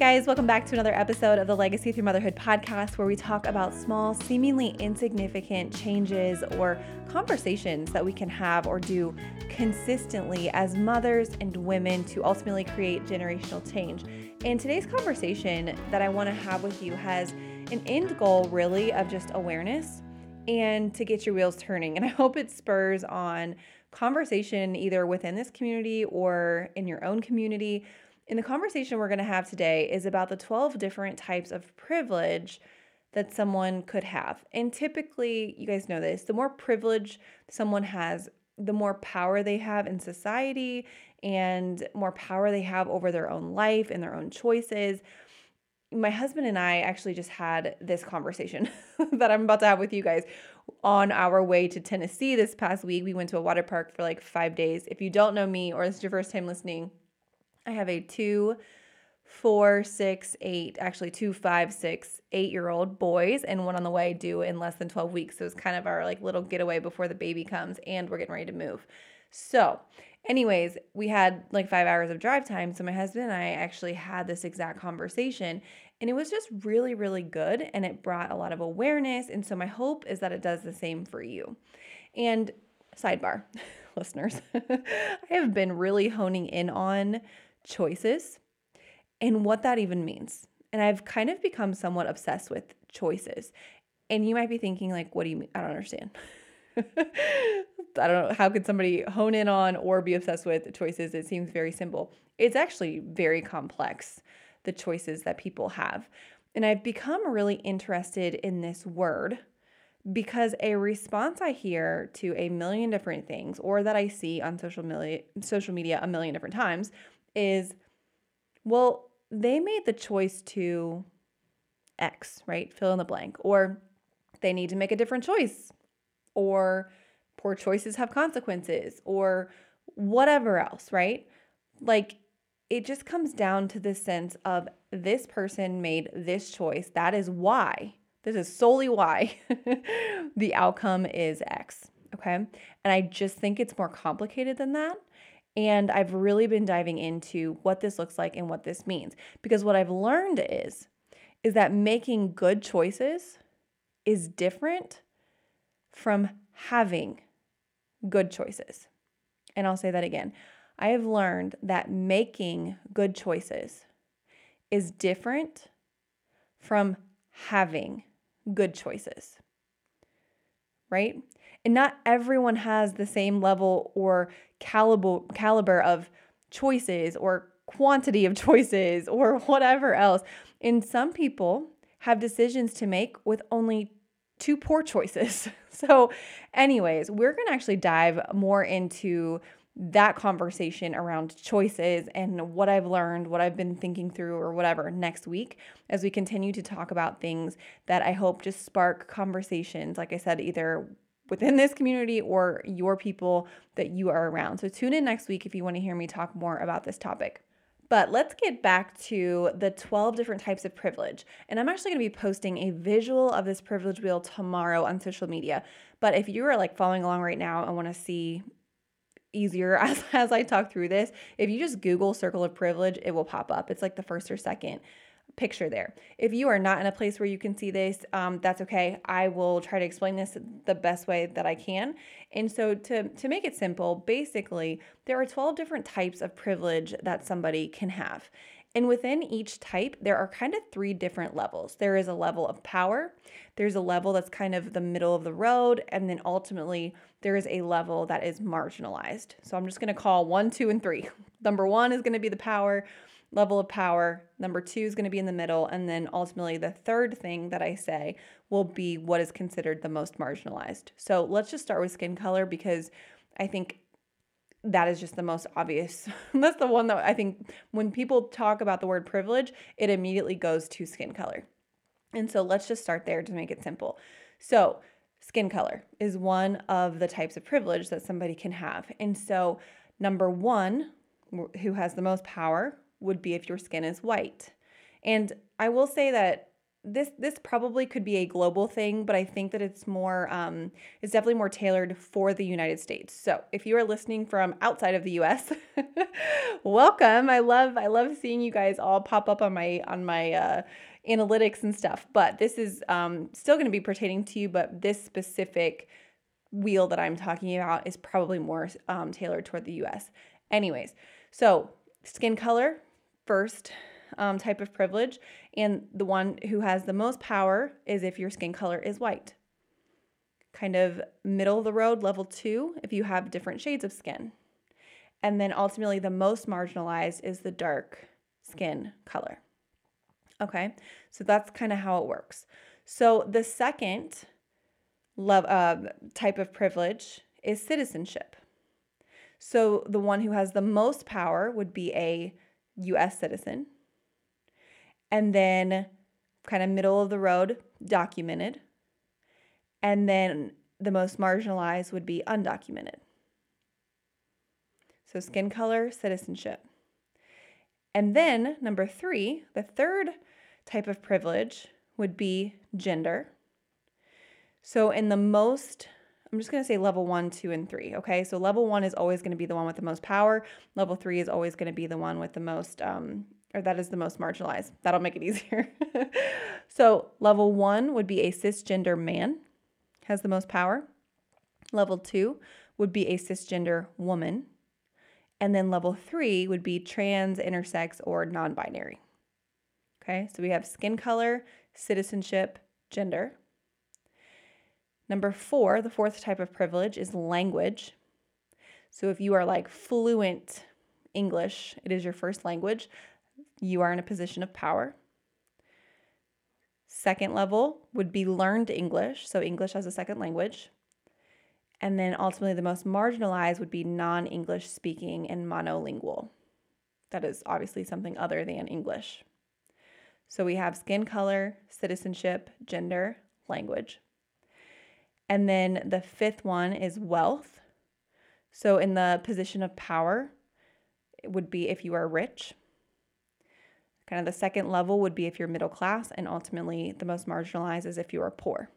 guys, welcome back to another episode of the Legacy Through Motherhood podcast, where we talk about small, seemingly insignificant changes or conversations that we can have or do consistently as mothers and women to ultimately create generational change. And today's conversation that I want to have with you has an end goal, really, of just awareness and to get your wheels turning. And I hope it spurs on conversation either within this community or in your own community and the conversation we're going to have today is about the 12 different types of privilege that someone could have. And typically, you guys know this, the more privilege someone has, the more power they have in society and more power they have over their own life and their own choices. My husband and I actually just had this conversation that I'm about to have with you guys on our way to Tennessee this past week. We went to a water park for like five days. If you don't know me or this is your first time listening, I have a two, four, six, eight, actually two, five, six, eight year old boys, and one on the way due in less than 12 weeks. So it's kind of our like little getaway before the baby comes, and we're getting ready to move. So, anyways, we had like five hours of drive time. So my husband and I actually had this exact conversation, and it was just really, really good. And it brought a lot of awareness. And so my hope is that it does the same for you. And sidebar, listeners, I have been really honing in on choices and what that even means. And I've kind of become somewhat obsessed with choices. And you might be thinking, like, what do you mean? I don't understand. I don't know. How could somebody hone in on or be obsessed with choices? It seems very simple. It's actually very complex, the choices that people have. And I've become really interested in this word because a response I hear to a million different things or that I see on social media social media a million different times is well, they made the choice to X, right? Fill in the blank. Or they need to make a different choice. Or poor choices have consequences. Or whatever else, right? Like it just comes down to this sense of this person made this choice. That is why. This is solely why the outcome is X. Okay. And I just think it's more complicated than that. And I've really been diving into what this looks like and what this means because what I've learned is is that making good choices is different from having good choices. And I'll say that again. I have learned that making good choices is different from having good choices. Right? And not everyone has the same level or caliber caliber of choices or quantity of choices or whatever else. And some people have decisions to make with only two poor choices. So, anyways, we're going to actually dive more into that conversation around choices and what I've learned, what I've been thinking through, or whatever next week as we continue to talk about things that I hope just spark conversations. Like I said, either within this community or your people that you are around. So tune in next week if you want to hear me talk more about this topic. But let's get back to the 12 different types of privilege. And I'm actually going to be posting a visual of this privilege wheel tomorrow on social media. But if you are like following along right now and want to see easier as, as I talk through this, if you just Google circle of privilege, it will pop up. It's like the first or second picture there. If you are not in a place where you can see this, um, that's okay. I will try to explain this the best way that I can. And so, to, to make it simple, basically, there are 12 different types of privilege that somebody can have. And within each type, there are kind of three different levels. There is a level of power, there's a level that's kind of the middle of the road, and then ultimately, there is a level that is marginalized. So I'm just gonna call one, two, and three. Number one is gonna be the power level of power. Number two is going to be in the middle. And then ultimately, the third thing that I say will be what is considered the most marginalized. So let's just start with skin color because I think that is just the most obvious. That's the one that I think when people talk about the word privilege, it immediately goes to skin color. And so let's just start there to make it simple. So, skin color is one of the types of privilege that somebody can have. And so, number one, who has the most power would be if your skin is white. And I will say that this this probably could be a global thing, but I think that it's more um, it's definitely more tailored for the United States. So if you are listening from outside of the U.S., welcome. I love I love seeing you guys all pop up on my on my uh, analytics and stuff. But this is um, still going to be pertaining to you, but this specific wheel that I'm talking about is probably more um, tailored toward the U.S. Anyways, so skin color first um, type of privilege. And the one who has the most power is if your skin color is white. Kind of middle of the road, level two, if you have different shades of skin. And then ultimately, the most marginalized is the dark skin color. Okay, so that's kind of how it works. So the second love, uh, type of privilege is citizenship. So the one who has the most power would be a US citizen and then kind of middle of the road, documented. And then the most marginalized would be undocumented. So, skin color, citizenship. And then, number three, the third type of privilege would be gender. So, in the most, I'm just going to say level one, two, and three. Okay. So, level one is always going to be the one with the most power. Level three is always going to be the one with the most um, or that is the most marginalized. That'll make it easier. so, level one would be a cisgender man, has the most power. Level two would be a cisgender woman. And then level three would be trans, intersex, or non binary. Okay, so we have skin color, citizenship, gender. Number four, the fourth type of privilege is language. So if you are like fluent English, it is your first language, you are in a position of power. Second level would be learned English, so English as a second language. And then ultimately, the most marginalized would be non English speaking and monolingual. That is obviously something other than English. So we have skin color, citizenship, gender, language. And then the fifth one is wealth. So in the position of power, it would be if you are rich. Kind of the second level would be if you're middle class, and ultimately the most marginalized is if you are poor.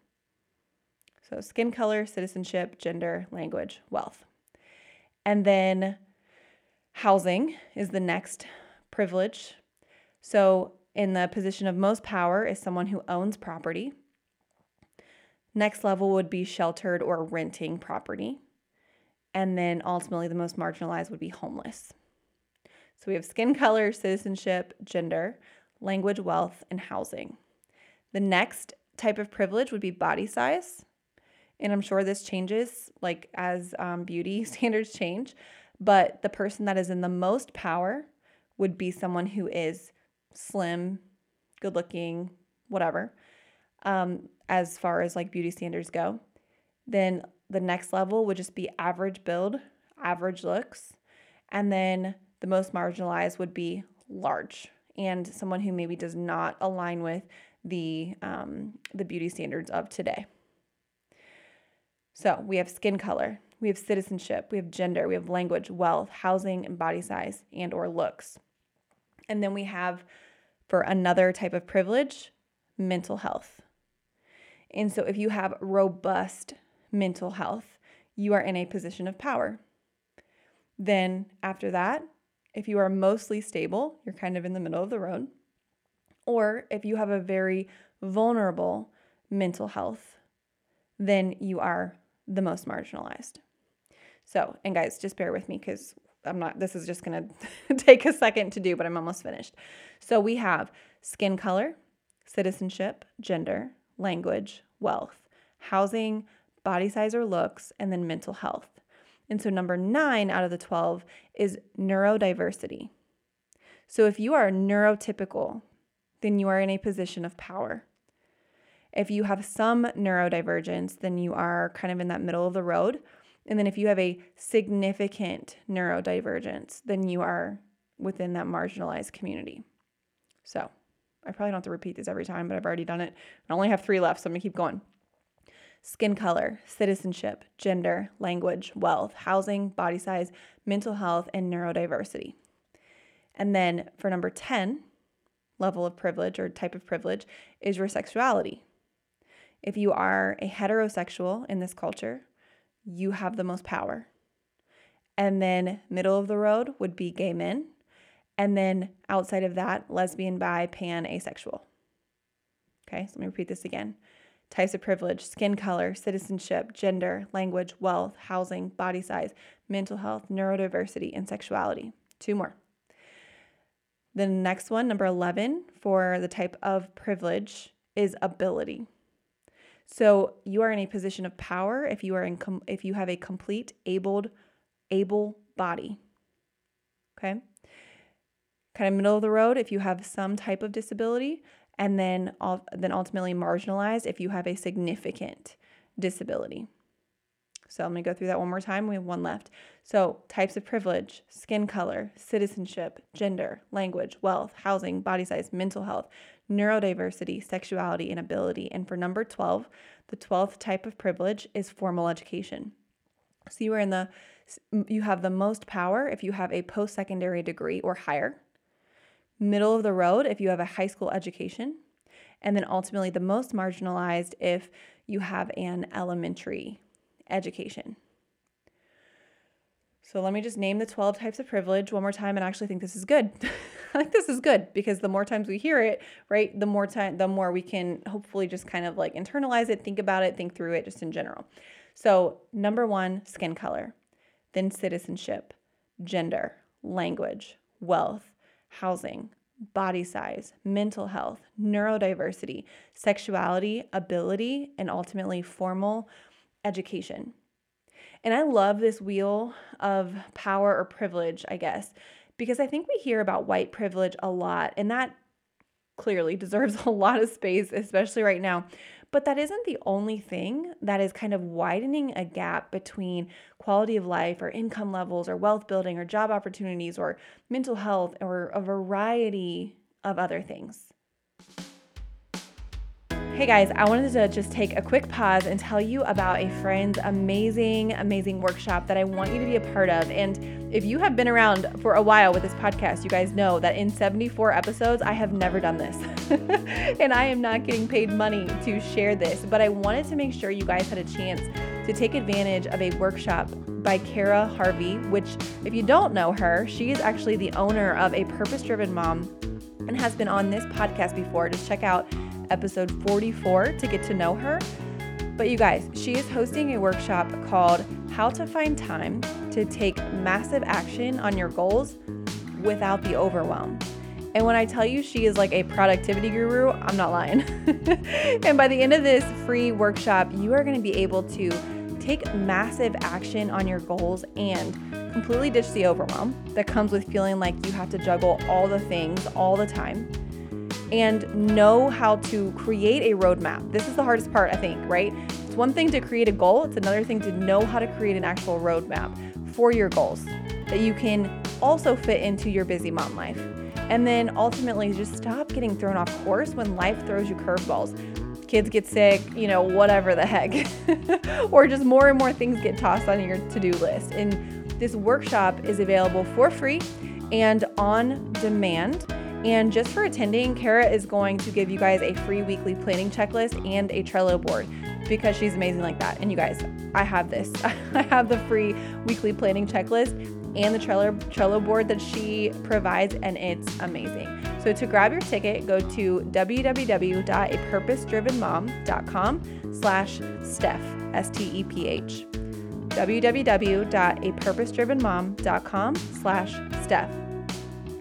So, skin color, citizenship, gender, language, wealth. And then housing is the next privilege. So, in the position of most power is someone who owns property. Next level would be sheltered or renting property. And then ultimately, the most marginalized would be homeless. So we have skin color, citizenship, gender, language, wealth, and housing. The next type of privilege would be body size. And I'm sure this changes like as um, beauty standards change. But the person that is in the most power would be someone who is slim, good looking, whatever, um, as far as like beauty standards go. Then the next level would just be average build, average looks. And then the most marginalized would be large and someone who maybe does not align with the um, the beauty standards of today. So we have skin color, we have citizenship, we have gender, we have language, wealth, housing, and body size and or looks. And then we have for another type of privilege, mental health. And so if you have robust mental health, you are in a position of power. Then after that, if you are mostly stable, you're kind of in the middle of the road. Or if you have a very vulnerable mental health, then you are the most marginalized. So, and guys, just bear with me because I'm not, this is just to take a second to do, but I'm almost finished. So, we have skin color, citizenship, gender, language, wealth, housing, body size or looks, and then mental health. And so, number nine out of the 12 is neurodiversity. So, if you are neurotypical, then you are in a position of power. If you have some neurodivergence, then you are kind of in that middle of the road. And then if you have a significant neurodivergence, then you are within that marginalized community. So I probably don't have to repeat this every time, but I've already done it. I only have three left, so I'm gonna keep going skin color, citizenship, gender, language, wealth, housing, body size, mental health, and neurodiversity. And then for number 10, level of privilege or type of privilege is your sexuality. If you are a heterosexual in this culture, you have the most power. And then middle of the road would be gay men. And then outside of that, lesbian, bi, pan, asexual. Okay, so let me repeat this again. Types of privilege, skin color, citizenship, gender, language, wealth, housing, body size, mental health, neurodiversity, and sexuality. Two more. The next one, number 11, for the type of privilege is ability. So you are in a position of power if you are in com- if you have a complete abled able body. Okay? Kind of middle of the road if you have some type of disability and then then ultimately marginalized if you have a significant disability. So let me go through that one more time. We have one left. So, types of privilege, skin color, citizenship, gender, language, wealth, housing, body size, mental health, neurodiversity, sexuality, and ability. And for number 12, the 12th type of privilege is formal education. So, you are in the you have the most power if you have a post-secondary degree or higher. Middle of the road if you have a high school education. And then ultimately the most marginalized if you have an elementary education. So let me just name the 12 types of privilege one more time and I actually think this is good. I think this is good because the more times we hear it, right, the more time the more we can hopefully just kind of like internalize it, think about it, think through it just in general. So, number 1, skin color. Then citizenship, gender, language, wealth, housing, body size, mental health, neurodiversity, sexuality, ability, and ultimately formal education. And I love this wheel of power or privilege, I guess, because I think we hear about white privilege a lot, and that clearly deserves a lot of space, especially right now. But that isn't the only thing that is kind of widening a gap between quality of life or income levels or wealth building or job opportunities or mental health or a variety of other things. Hey guys, I wanted to just take a quick pause and tell you about a friend's amazing, amazing workshop that I want you to be a part of. And if you have been around for a while with this podcast, you guys know that in 74 episodes, I have never done this. and I am not getting paid money to share this, but I wanted to make sure you guys had a chance to take advantage of a workshop by Kara Harvey, which, if you don't know her, she is actually the owner of a purpose driven mom and has been on this podcast before. Just check out episode 44 to get to know her. But you guys, she is hosting a workshop called How to Find Time to Take Massive Action on Your Goals Without the Overwhelm. And when I tell you she is like a productivity guru, I'm not lying. and by the end of this free workshop, you are going to be able to take massive action on your goals and completely ditch the overwhelm that comes with feeling like you have to juggle all the things all the time and know how to create a roadmap. This is the hardest part, I think, right? It's one thing to create a goal, it's another thing to know how to create an actual roadmap for your goals that you can also fit into your busy mom life. And then ultimately, just stop getting thrown off course when life throws you curveballs. Kids get sick, you know, whatever the heck. or just more and more things get tossed on your to do list. And this workshop is available for free and on demand. And just for attending, Kara is going to give you guys a free weekly planning checklist and a Trello board because she's amazing like that. And you guys, I have this. I have the free weekly planning checklist and the Trello, Trello board that she provides, and it's amazing. So to grab your ticket, go to www.apurposedrivenmom.com slash Steph, S-T-E-P-H. www.apurposedrivenmom.com slash Steph.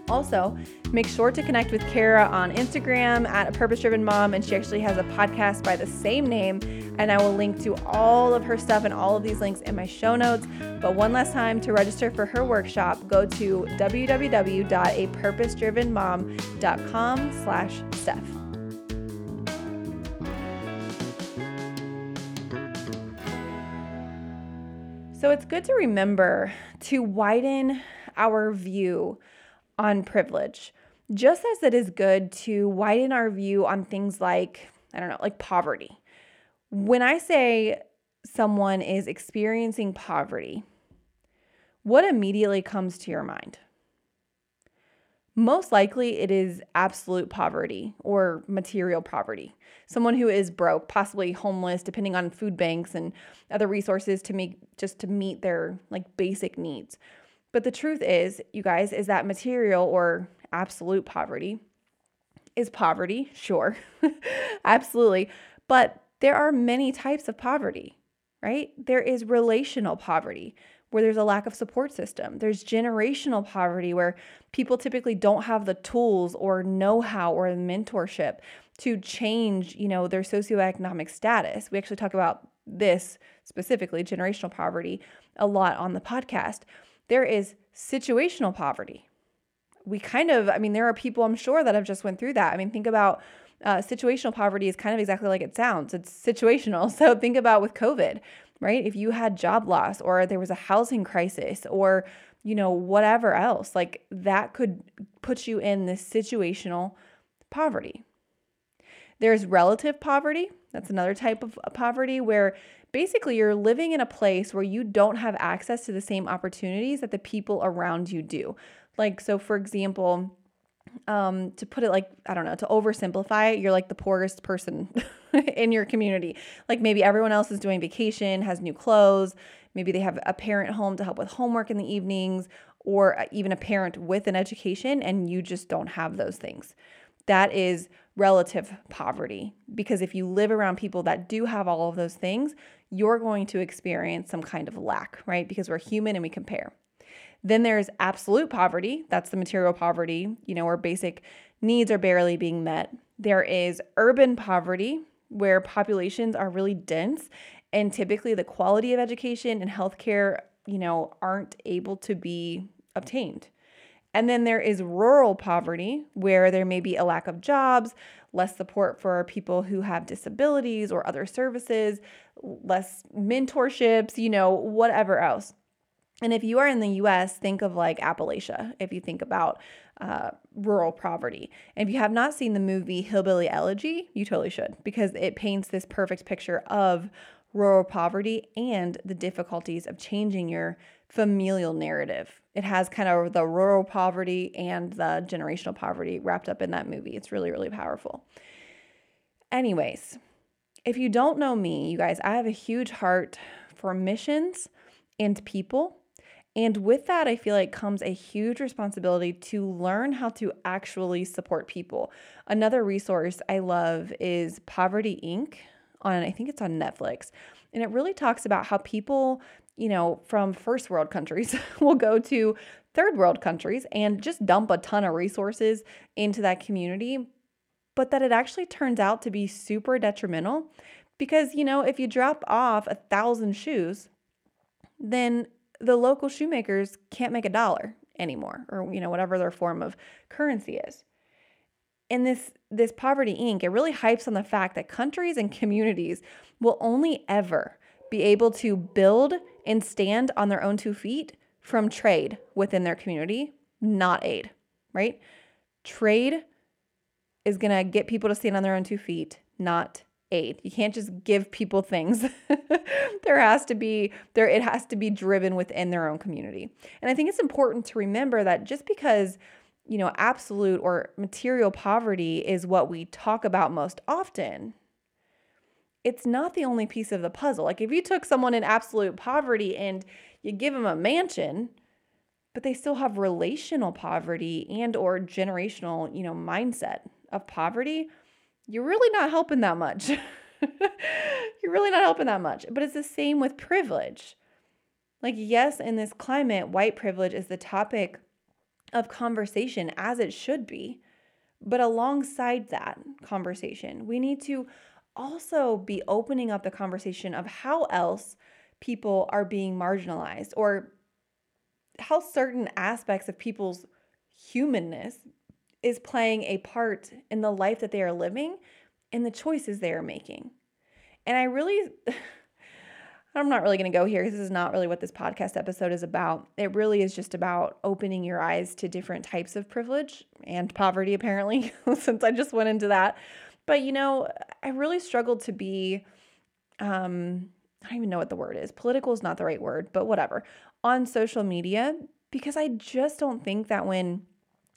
Also, make sure to connect with Kara on Instagram at a purpose driven mom. And she actually has a podcast by the same name. And I will link to all of her stuff and all of these links in my show notes. But one last time to register for her workshop, go to www.apurposedrivenmom.com slash Steph. So it's good to remember to widen our view on privilege, just as it is good to widen our view on things like, I don't know, like poverty. When I say someone is experiencing poverty, what immediately comes to your mind? most likely it is absolute poverty or material poverty. Someone who is broke, possibly homeless, depending on food banks and other resources to make just to meet their like basic needs. But the truth is, you guys, is that material or absolute poverty is poverty, sure. Absolutely. But there are many types of poverty, right? There is relational poverty, where there's a lack of support system. There's generational poverty where people typically don't have the tools or know-how or mentorship to change, you know, their socioeconomic status. We actually talk about this specifically, generational poverty, a lot on the podcast. There is situational poverty. We kind of, I mean, there are people I'm sure that have just went through that. I mean, think about uh, situational poverty is kind of exactly like it sounds. It's situational. So think about with COVID right? If you had job loss or there was a housing crisis or, you know, whatever else, like that could put you in this situational poverty. There's relative poverty. That's another type of poverty where basically you're living in a place where you don't have access to the same opportunities that the people around you do. Like, so for example, um, to put it like, I don't know, to oversimplify it, you're like the poorest person in your community. Like maybe everyone else is doing vacation, has new clothes, maybe they have a parent home to help with homework in the evenings, or uh, even a parent with an education, and you just don't have those things. That is relative poverty because if you live around people that do have all of those things, you're going to experience some kind of lack, right? Because we're human and we compare. Then there's absolute poverty. That's the material poverty, you know, where basic needs are barely being met. There is urban poverty, where populations are really dense and typically the quality of education and healthcare, you know, aren't able to be obtained. And then there is rural poverty, where there may be a lack of jobs, less support for people who have disabilities or other services, less mentorships, you know, whatever else. And if you are in the US, think of like Appalachia, if you think about uh, rural poverty. And if you have not seen the movie Hillbilly Elegy, you totally should because it paints this perfect picture of rural poverty and the difficulties of changing your familial narrative. It has kind of the rural poverty and the generational poverty wrapped up in that movie. It's really, really powerful. Anyways, if you don't know me, you guys, I have a huge heart for missions and people and with that, I feel like comes a huge responsibility to learn how to actually support people. Another resource I love is Poverty Inc. on I think it's on Netflix. And it really talks about how people, you know, from first world countries will go to third world countries and just dump a ton of resources into that community, but that it actually turns out to be super detrimental because, you know, if you drop off a thousand shoes, then the local shoemakers can't make a dollar anymore or you know whatever their form of currency is. In this this poverty inc. it really hypes on the fact that countries and communities will only ever be able to build and stand on their own two feet from trade within their community not aid right? Trade is going to get people to stand on their own two feet not aid. You can't just give people things. there has to be there it has to be driven within their own community. And I think it's important to remember that just because you know, absolute or material poverty is what we talk about most often. It's not the only piece of the puzzle. Like if you took someone in absolute poverty and you give them a mansion, but they still have relational poverty and or generational, you know, mindset of poverty, you're really not helping that much. you're really not helping that much. But it's the same with privilege. Like, yes, in this climate, white privilege is the topic of conversation as it should be. But alongside that conversation, we need to also be opening up the conversation of how else people are being marginalized or how certain aspects of people's humanness is playing a part in the life that they are living and the choices they are making. And I really, I'm not really going to go here. This is not really what this podcast episode is about. It really is just about opening your eyes to different types of privilege and poverty, apparently, since I just went into that. But, you know, I really struggled to be, um, I don't even know what the word is. Political is not the right word, but whatever, on social media because I just don't think that when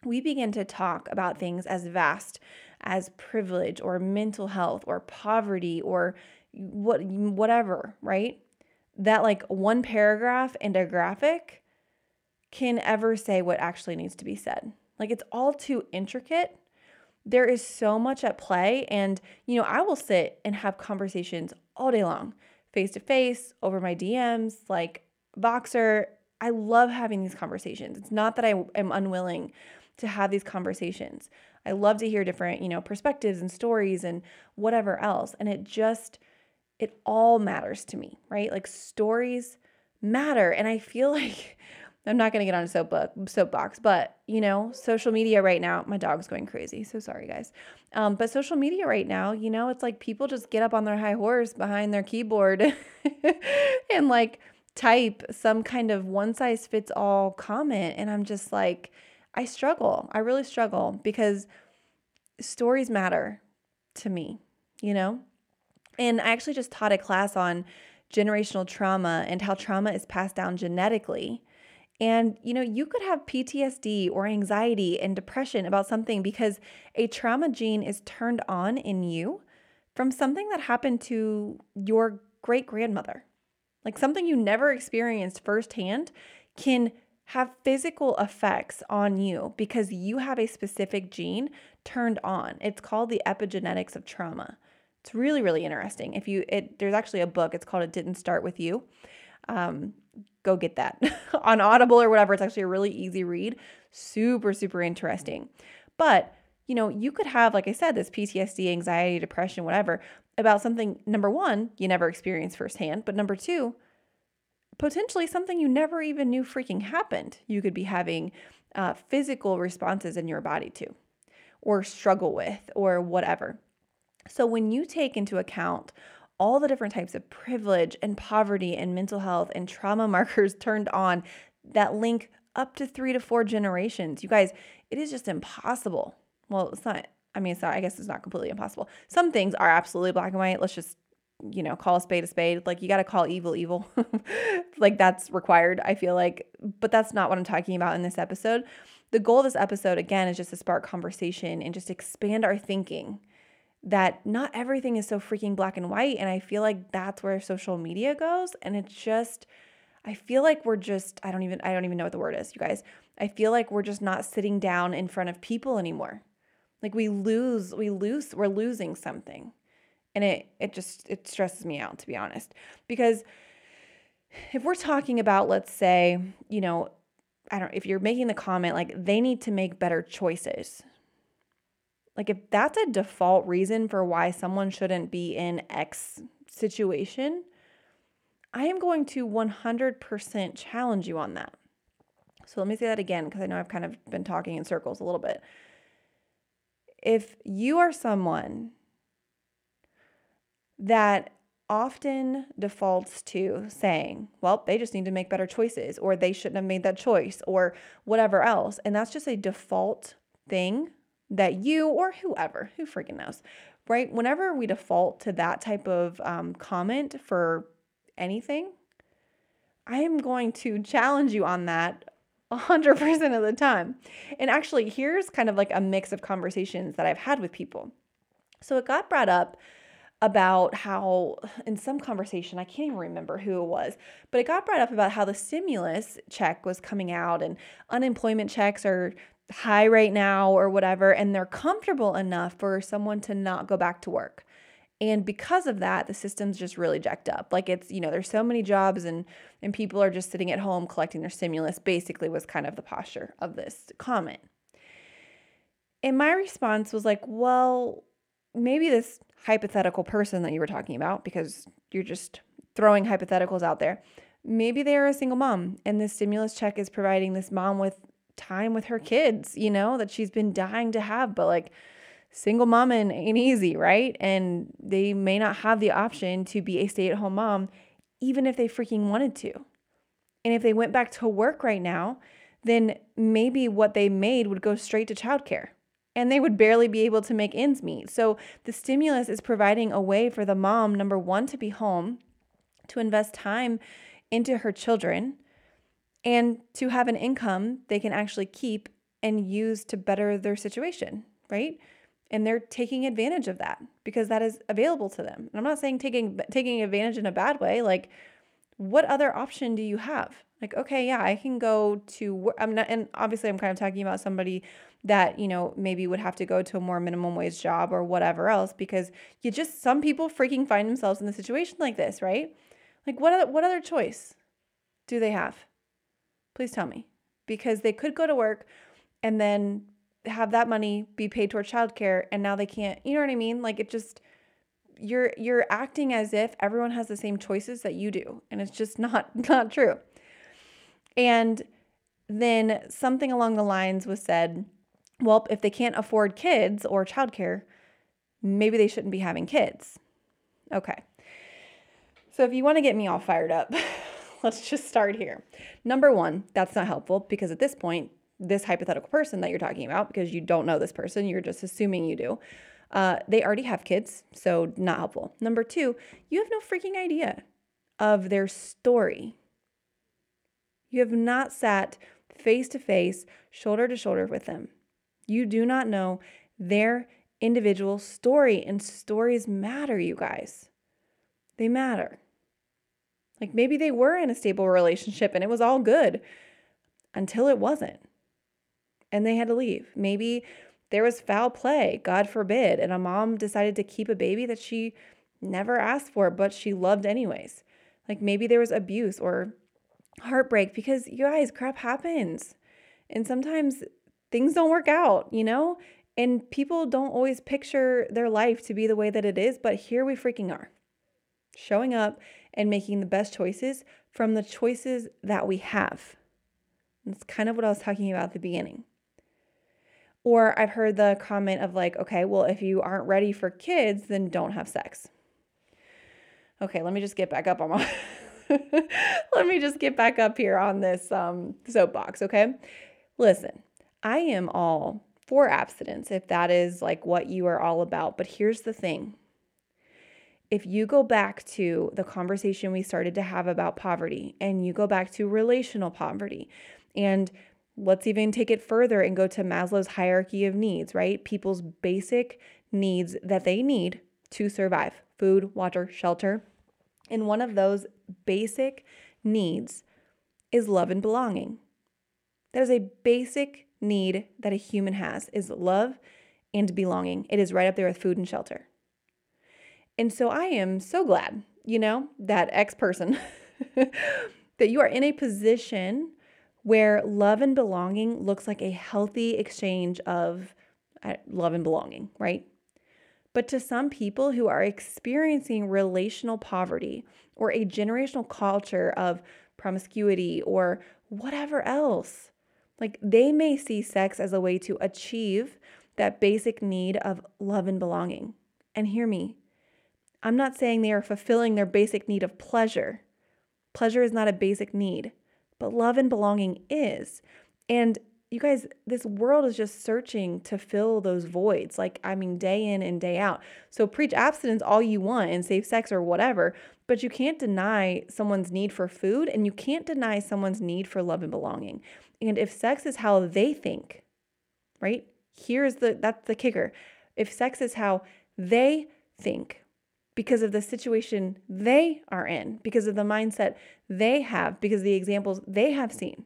we begin to talk about things as vast as privilege or mental health or poverty or what whatever, right? That like one paragraph and a graphic can ever say what actually needs to be said. Like it's all too intricate. There is so much at play and you know, I will sit and have conversations all day long, face to face, over my DMs, like Voxer, I love having these conversations. It's not that I am unwilling to have these conversations. I love to hear different, you know, perspectives and stories and whatever else. And it just, it all matters to me, right? Like stories matter. And I feel like I'm not to get on a soapbox, soapbox, but you know, social media right now, my dog's going crazy. So sorry, guys. Um, but social media right now, you know, it's like people just get up on their high horse behind their keyboard and like type some kind of one size fits all comment. And I'm just like, I struggle. I really struggle because stories matter to me, you know? And I actually just taught a class on generational trauma and how trauma is passed down genetically. And you know, you could have PTSD or anxiety and depression about something because a trauma gene is turned on in you from something that happened to your great grandmother. Like something you never experienced firsthand can have physical effects on you because you have a specific gene turned on. It's called the epigenetics of trauma. It's really really interesting. If you it there's actually a book. It's called It Didn't Start with You. Um, go get that on Audible or whatever. It's actually a really easy read. Super super interesting. But you know, you could have, like I said, this PTSD, anxiety, depression, whatever, about something, number one, you never experienced firsthand, but number two, potentially something you never even knew freaking happened. You could be having uh, physical responses in your body to, or struggle with, or whatever. So when you take into account all the different types of privilege and poverty and mental health and trauma markers turned on that link up to three to four generations, you guys, it is just impossible. Well, it's not. I mean, it's not, I guess it's not completely impossible. Some things are absolutely black and white. Let's just you know, call a spade a spade. Like you got to call evil evil. like that's required, I feel like. But that's not what I'm talking about in this episode. The goal of this episode, again, is just to spark conversation and just expand our thinking that not everything is so freaking black and white. And I feel like that's where social media goes. And it's just, I feel like we're just, I don't even, I don't even know what the word is, you guys. I feel like we're just not sitting down in front of people anymore. Like we lose, we lose, we're losing something and it it just it stresses me out to be honest. Because if we're talking about let's say you know i don't if you're making the comment like they need to make better choices. Like if that's a default reason for why someone shouldn't be in x situation i am going to 100% challenge you on that. So let me say that again because i know i've kind of been talking in circles a little bit. If you are someone that often defaults to saying, well, they just need to make better choices, or they shouldn't have made that choice, or whatever else. And that's just a default thing that you or whoever, who freaking knows, right? Whenever we default to that type of um, comment for anything, I am going to challenge you on that 100% of the time. And actually, here's kind of like a mix of conversations that I've had with people. So it got brought up about how, in some conversation, I can't even remember who it was, but it got brought up about how the stimulus check was coming out and unemployment checks are high right now or whatever, and they're comfortable enough for someone to not go back to work. And because of that, the system's just really jacked up. Like it's, you know, there's so many jobs and and people are just sitting at home collecting their stimulus, basically was kind of the posture of this comment. And my response was like, well, maybe this hypothetical person that you were talking about, because you're just throwing hypotheticals out there, maybe they're a single mom and this stimulus check is providing this mom with time with her kids, you know, that she's been dying to have, but like single mom and ain't easy, right? And they may not have the option to be a stay at home mom, even if they freaking wanted to. And if they went back to work right now, then maybe what they made would go straight to childcare and they would barely be able to make ends meet. So the stimulus is providing a way for the mom, number one, to be home, to invest time into her children, and to have an income they can actually keep and use to better their situation, right? And they're taking advantage of that because that is available to them. And I'm not saying taking taking advantage in a bad way, like what other option do you have? Like, okay, yeah, I can go to work. I'm not and obviously I'm kind of talking about somebody that, you know, maybe would have to go to a more minimum wage job or whatever else because you just some people freaking find themselves in a situation like this, right? Like what other, what other choice do they have? Please tell me. Because they could go to work and then have that money be paid towards childcare and now they can't, you know what I mean? Like it just you're you're acting as if everyone has the same choices that you do and it's just not not true. And then something along the lines was said, well, if they can't afford kids or childcare, maybe they shouldn't be having kids. Okay. So if you want to get me all fired up, let's just start here. Number one, that's not helpful because at this point, this hypothetical person that you're talking about, because you don't know this person, you're just assuming you do, uh, they already have kids, so not helpful. Number two, you have no freaking idea of their story. You have not sat face to face, shoulder to shoulder with them. You do not know their individual story, and stories matter, you guys. They matter. Like maybe they were in a stable relationship and it was all good until it wasn't. And they had to leave. Maybe there was foul play, God forbid, and a mom decided to keep a baby that she never asked for, but she loved anyways. Like maybe there was abuse or heartbreak because you guys, crap happens. And sometimes things don't work out, you know? And people don't always picture their life to be the way that it is, but here we freaking are. Showing up and making the best choices from the choices that we have. That's kind of what I was talking about at the beginning. Or I've heard the comment of like, okay, well, if you aren't ready for kids, then don't have sex. Okay, let me just get back up on my let me just get back up here on this um, soapbox, okay? Listen, I am all for abstinence if that is like what you are all about. But here's the thing if you go back to the conversation we started to have about poverty and you go back to relational poverty and let's even take it further and go to Maslow's hierarchy of needs, right? People's basic needs that they need to survive food, water, shelter. And one of those basic needs is love and belonging. That is a basic need that a human has is love and belonging. It is right up there with food and shelter. And so I am so glad, you know, that X person, that you are in a position where love and belonging looks like a healthy exchange of uh, love and belonging, right? But to some people who are experiencing relational poverty or a generational culture of promiscuity or whatever else, like they may see sex as a way to achieve that basic need of love and belonging. And hear me, I'm not saying they are fulfilling their basic need of pleasure. Pleasure is not a basic need, but love and belonging is. And you guys, this world is just searching to fill those voids, like, I mean, day in and day out. So preach abstinence all you want and safe sex or whatever, but you can't deny someone's need for food and you can't deny someone's need for love and belonging. And if sex is how they think, right? Here's the that's the kicker. If sex is how they think, because of the situation they are in, because of the mindset they have, because of the examples they have seen.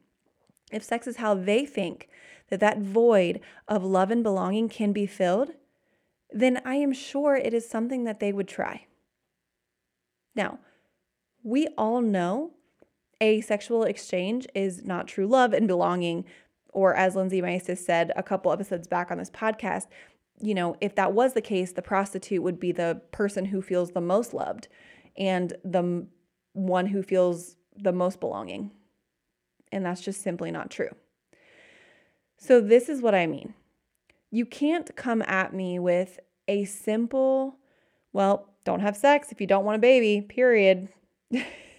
If sex is how they think that that void of love and belonging can be filled, then I am sure it is something that they would try. Now, we all know a sexual exchange is not true love and belonging, or as Lindsay Maestas said a couple episodes back on this podcast, you know, if that was the case, the prostitute would be the person who feels the most loved and the one who feels the most belonging. And that's just simply not true. So, this is what I mean. You can't come at me with a simple, well, don't have sex if you don't want a baby, period.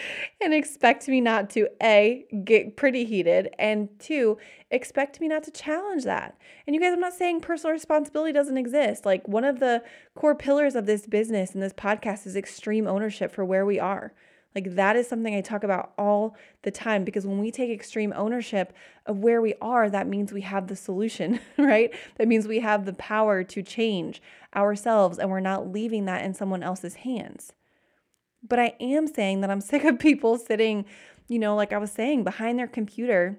and expect me not to A, get pretty heated, and two, expect me not to challenge that. And you guys, I'm not saying personal responsibility doesn't exist. Like one of the core pillars of this business and this podcast is extreme ownership for where we are. Like that is something I talk about all the time because when we take extreme ownership of where we are, that means we have the solution, right? That means we have the power to change ourselves and we're not leaving that in someone else's hands. But I am saying that I'm sick of people sitting, you know, like I was saying, behind their computer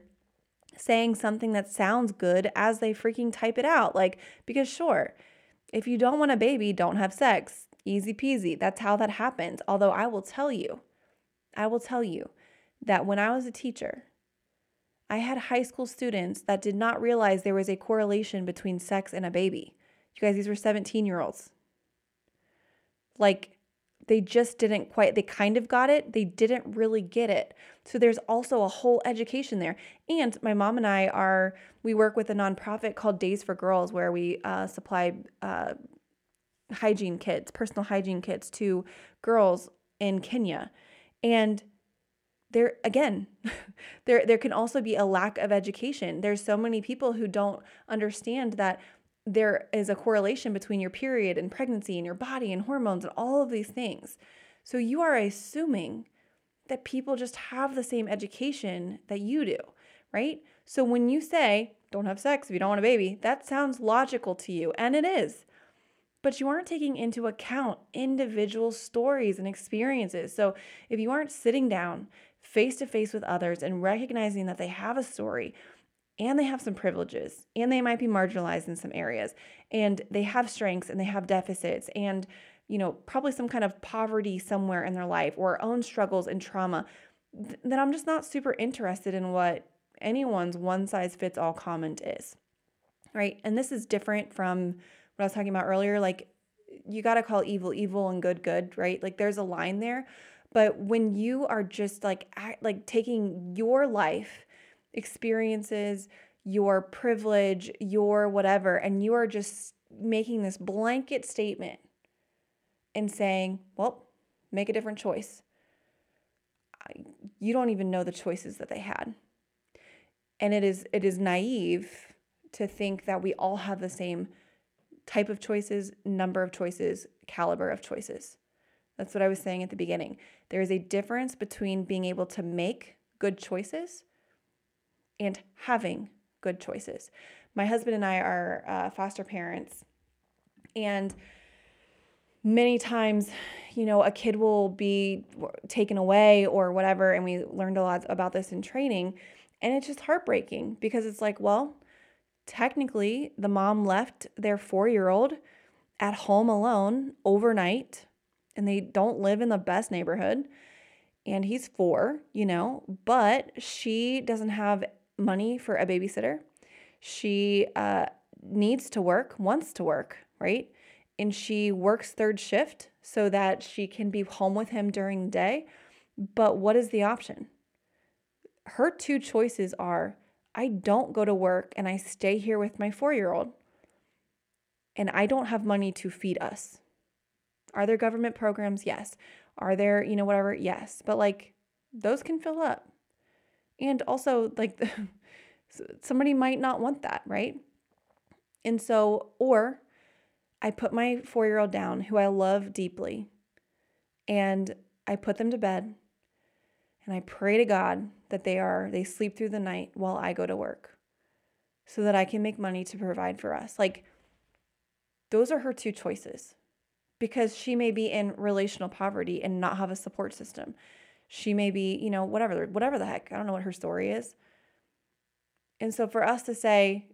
saying something that sounds good as they freaking type it out. Like, because sure, if you don't want a baby, don't have sex. Easy peasy. That's how that happens. Although I will tell you, I will tell you that when I was a teacher, I had high school students that did not realize there was a correlation between sex and a baby. You guys, these were 17 year olds. Like, they just didn't quite, they kind of got it, they didn't really get it. So there's also a whole education there. And my mom and I are, we work with a nonprofit called Days for Girls where we uh, supply uh, hygiene kits, personal hygiene kits to girls in Kenya. And there again there there can also be a lack of education there's so many people who don't understand that there is a correlation between your period and pregnancy and your body and hormones and all of these things. So you are assuming that people just have the same education that you do right? So when you say don't have sex if you don't want a baby that sounds logical to you and it is. But you aren't taking into account individual stories and experiences. So if you aren't sitting down face to face with others and recognizing that they have a story and they have some privileges and they might be marginalized in some areas and they have strengths and they have deficits and you know probably some kind of poverty somewhere in their life or own struggles and trauma then I'm just not super interested in what anyone's one size fits all comment is. Right? And this is different from what I was talking about earlier, like you got to call evil evil and good good, right? Like there's a line there. But when you are just like act, like taking your life experiences, your privilege, your whatever, and you are just making this blanket statement and saying, well, make a different choice. You don't even know the choices that they had. And it is it is naive to think that we all have the same type of choices, number of choices, caliber of choices. That's what I was saying at the beginning. There is a difference between being able to make good choices and having good choices. My husband and I are uh, foster parents, and many times, you know, a kid will be taken away or whatever. And we learned a lot about this in training. And it's just heartbreaking because it's like, well, technically the mom left their four year old at home alone overnight and they don't live in the best neighborhood and he's four you know but she doesn't have money for a babysitter she uh, needs to work wants to work right and she works third shift so that she can be home with him during the day but what is the option her two choices are I don't go to work and I stay here with my four year old and I don't have money to feed us. Are there government programs? Yes. Are there, you know, whatever? Yes. But like those can fill up. And also, like, somebody might not want that, right? And so, or I put my four year old down, who I love deeply, and I put them to bed and I pray to God that they are they sleep through the night while I go to work so that I can make money to provide for us. Like those are her two choices. Because she may be in relational poverty and not have a support system. She may be, you know, whatever, whatever the heck. I don't know what her story is. And so for us to say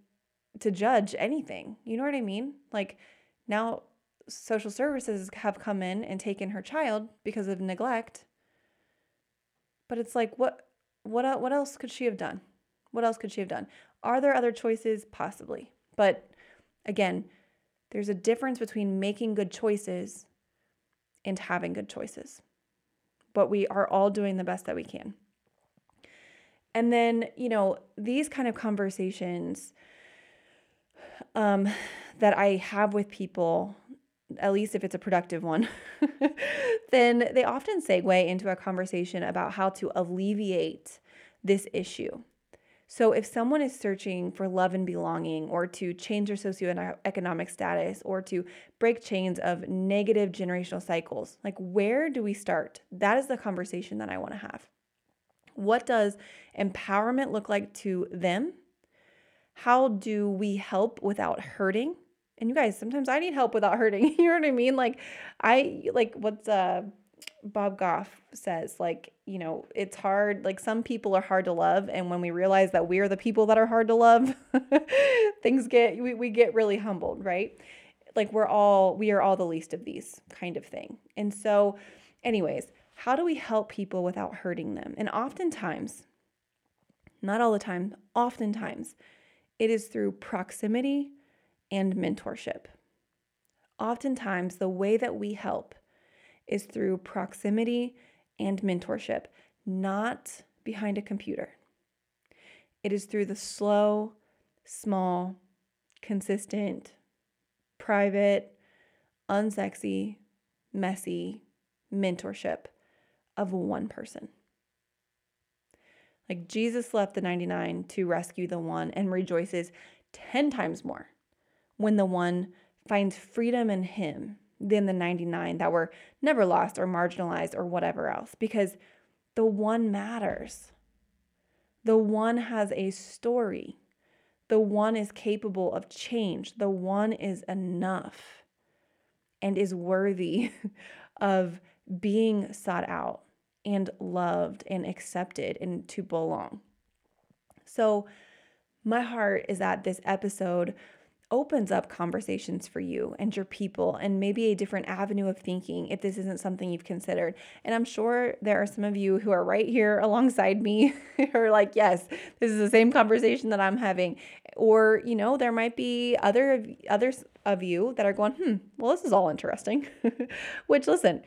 to judge anything, you know what I mean? Like now social services have come in and taken her child because of neglect but it's like what what what else could she have done? What else could she have done? Are there other choices? Possibly. But again, there's a difference between making good choices and having good choices. But we are all doing the best that we can. And then, you know, these kind of conversations um, that I have with people at least if it's a productive one, then they often segue into a conversation about how to alleviate this issue. So, if someone is searching for love and belonging, or to change their socioeconomic status, or to break chains of negative generational cycles, like where do we start? That is the conversation that I want to have. What does empowerment look like to them? How do we help without hurting? And you guys, sometimes I need help without hurting. you know what I mean? Like, I like what's uh Bob Goff says, like, you know, it's hard. Like, some people are hard to love. And when we realize that we are the people that are hard to love, things get, we, we get really humbled, right? Like, we're all, we are all the least of these kind of thing. And so, anyways, how do we help people without hurting them? And oftentimes, not all the time, oftentimes, it is through proximity and mentorship. Oftentimes, the way that we help is through proximity and mentorship, not behind a computer. It is through the slow, small, consistent, private, unsexy, messy mentorship of one person. Like Jesus left the 99 to rescue the one and rejoices 10 times more when the one finds freedom in him than the 99 that were never lost or marginalized or whatever else because the one matters. The one has a story. The one is capable of change. The one is enough and is worthy of being sought out and loved and accepted and to belong. So, my heart is that this episode opens up conversations for you and your people and maybe a different avenue of thinking if this isn't something you've considered. And I'm sure there are some of you who are right here alongside me who are like, yes, this is the same conversation that I'm having. Or, you know, there might be other others of you that are going, hmm, well, this is all interesting. Which listen,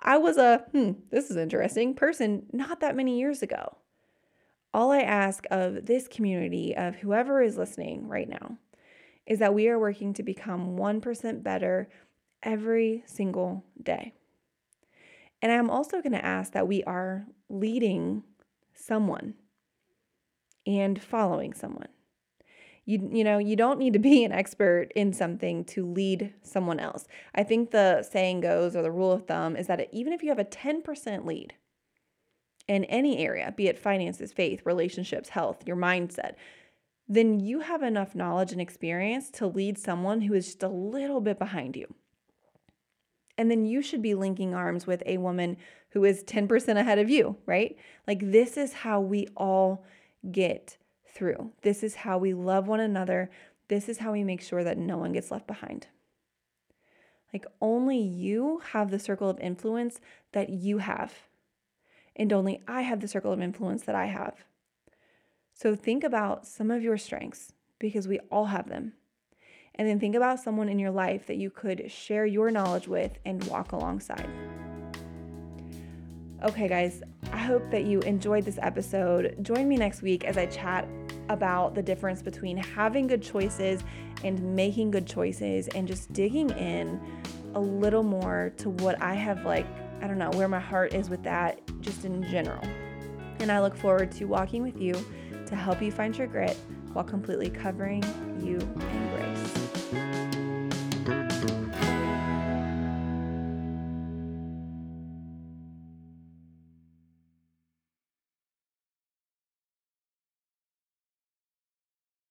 I was a hmm, this is interesting person not that many years ago. All I ask of this community, of whoever is listening right now, is that we are working to become 1% better every single day. And I'm also going to ask that we are leading someone and following someone. You, you know, you don't need to be an expert in something to lead someone else. I think the saying goes, or the rule of thumb, is that even if you have a 10% lead in any area, be it finances, faith, relationships, health, your mindset, then you have enough knowledge and experience to lead someone who is just a little bit behind you. And then you should be linking arms with a woman who is 10% ahead of you, right? Like, this is how we all get through. This is how we love one another. This is how we make sure that no one gets left behind. Like, only you have the circle of influence that you have. And only I have the circle of influence that I have. So think about some of your strengths because we all have them. And then think about someone in your life that you could share your knowledge with and walk alongside. Okay, guys, I hope that you enjoyed this episode. Join me next week as I chat about the difference between having good choices and making good choices and just digging in a little more to what I have, like, I don't know, where my heart is with that just in general. And I look forward to walking with you to help you find your grit while completely covering you